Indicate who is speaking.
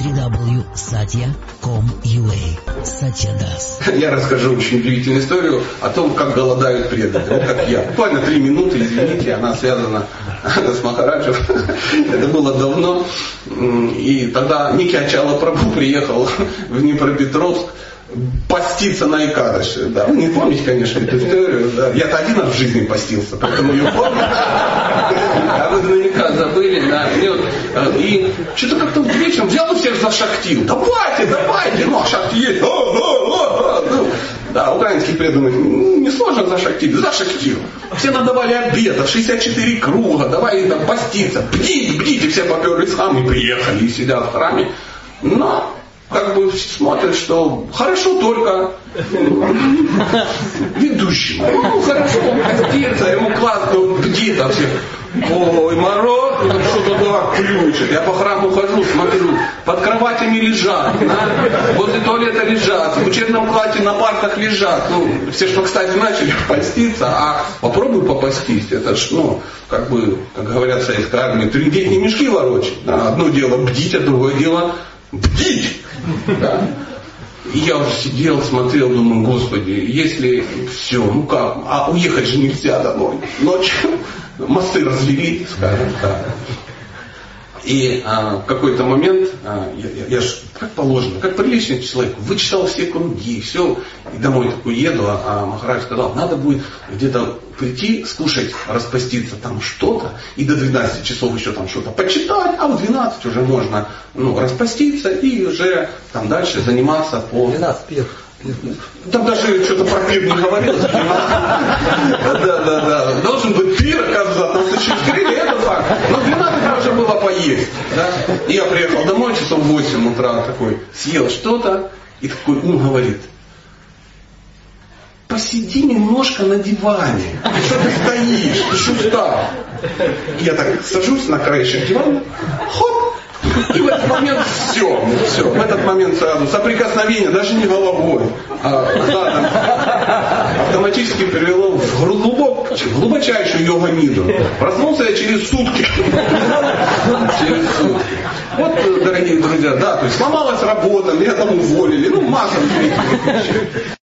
Speaker 1: www.satya.com.ua Satya Das.
Speaker 2: Я расскажу очень удивительную историю о том, как голодают преданные. Как я. Буквально три минуты, извините, она связана с Махараджем. Это было давно. И тогда Ники Ачала Прабу приехал в Днепропетровск поститься на Икадыше. Да. Вы не помните, конечно, эту историю. Да. Я-то один раз в жизни постился, поэтому ее помню. А вы наверняка забыли. Да. И, вот, э, и что-то как-то у всех за шахтил. Давайте, давайте. Ну, а шахти есть. О, о, о, ну, да, украинских преданных не сложно за шахтил. За шахтил. Все надавали обедов, 64 круга, давай там поститься. Бдите, бдите. Все поперли с храм и приехали, и сидят в храме. Но как бы смотрят, что хорошо только ведущему. Ну, хорошо, он постится, ему классно, бдит, а все, ой, мороз, ну, что-то ключит. Я по храму хожу, смотрю, под кроватями лежат, да? возле туалета лежат, в учебном классе на партах лежат. Ну, все что, кстати, начали поститься, а попробуй попастись. Это ж, ну, как бы, как говорят в советской армии, трындеть не мешки ворочать. Да? Одно дело бдить, а другое дело бдить. Да? И я уже сидел, смотрел, думаю, господи, если все, ну как, а уехать же нельзя домой. Ночью мосты развели, скажем так. И а, в какой-то момент, а, я, я, я ж, как положено, как приличный человек, вычитал все круги, все, и домой такой еду, а, а Махарадж сказал, надо будет где-то прийти, скушать, распаститься там что-то, и до 12 часов еще там что-то почитать, а в 12 уже можно ну, распаститься и уже там дальше заниматься по...
Speaker 3: 12 пир.
Speaker 2: Там даже что-то про пир не говорилось. Да, да, да. Должен быть пир, оказывается, нас еще скрыли, это факт. Но 12 уже было поесть. Да? И я приехал домой часов в 8 утра такой, съел что-то, и такой ум говорит, посиди немножко на диване. Что ты стоишь? Ты что встал? Я так сажусь на краешек дивана, хоп, и в этот момент все, все, в этот момент сразу соприкосновение, даже не головой, а задом, автоматически привело глубочайшую йога-ниду. Проснулся я через сутки. Через сутки. Вот, дорогие друзья, да, то есть сломалась работа, меня там уволили, ну масса.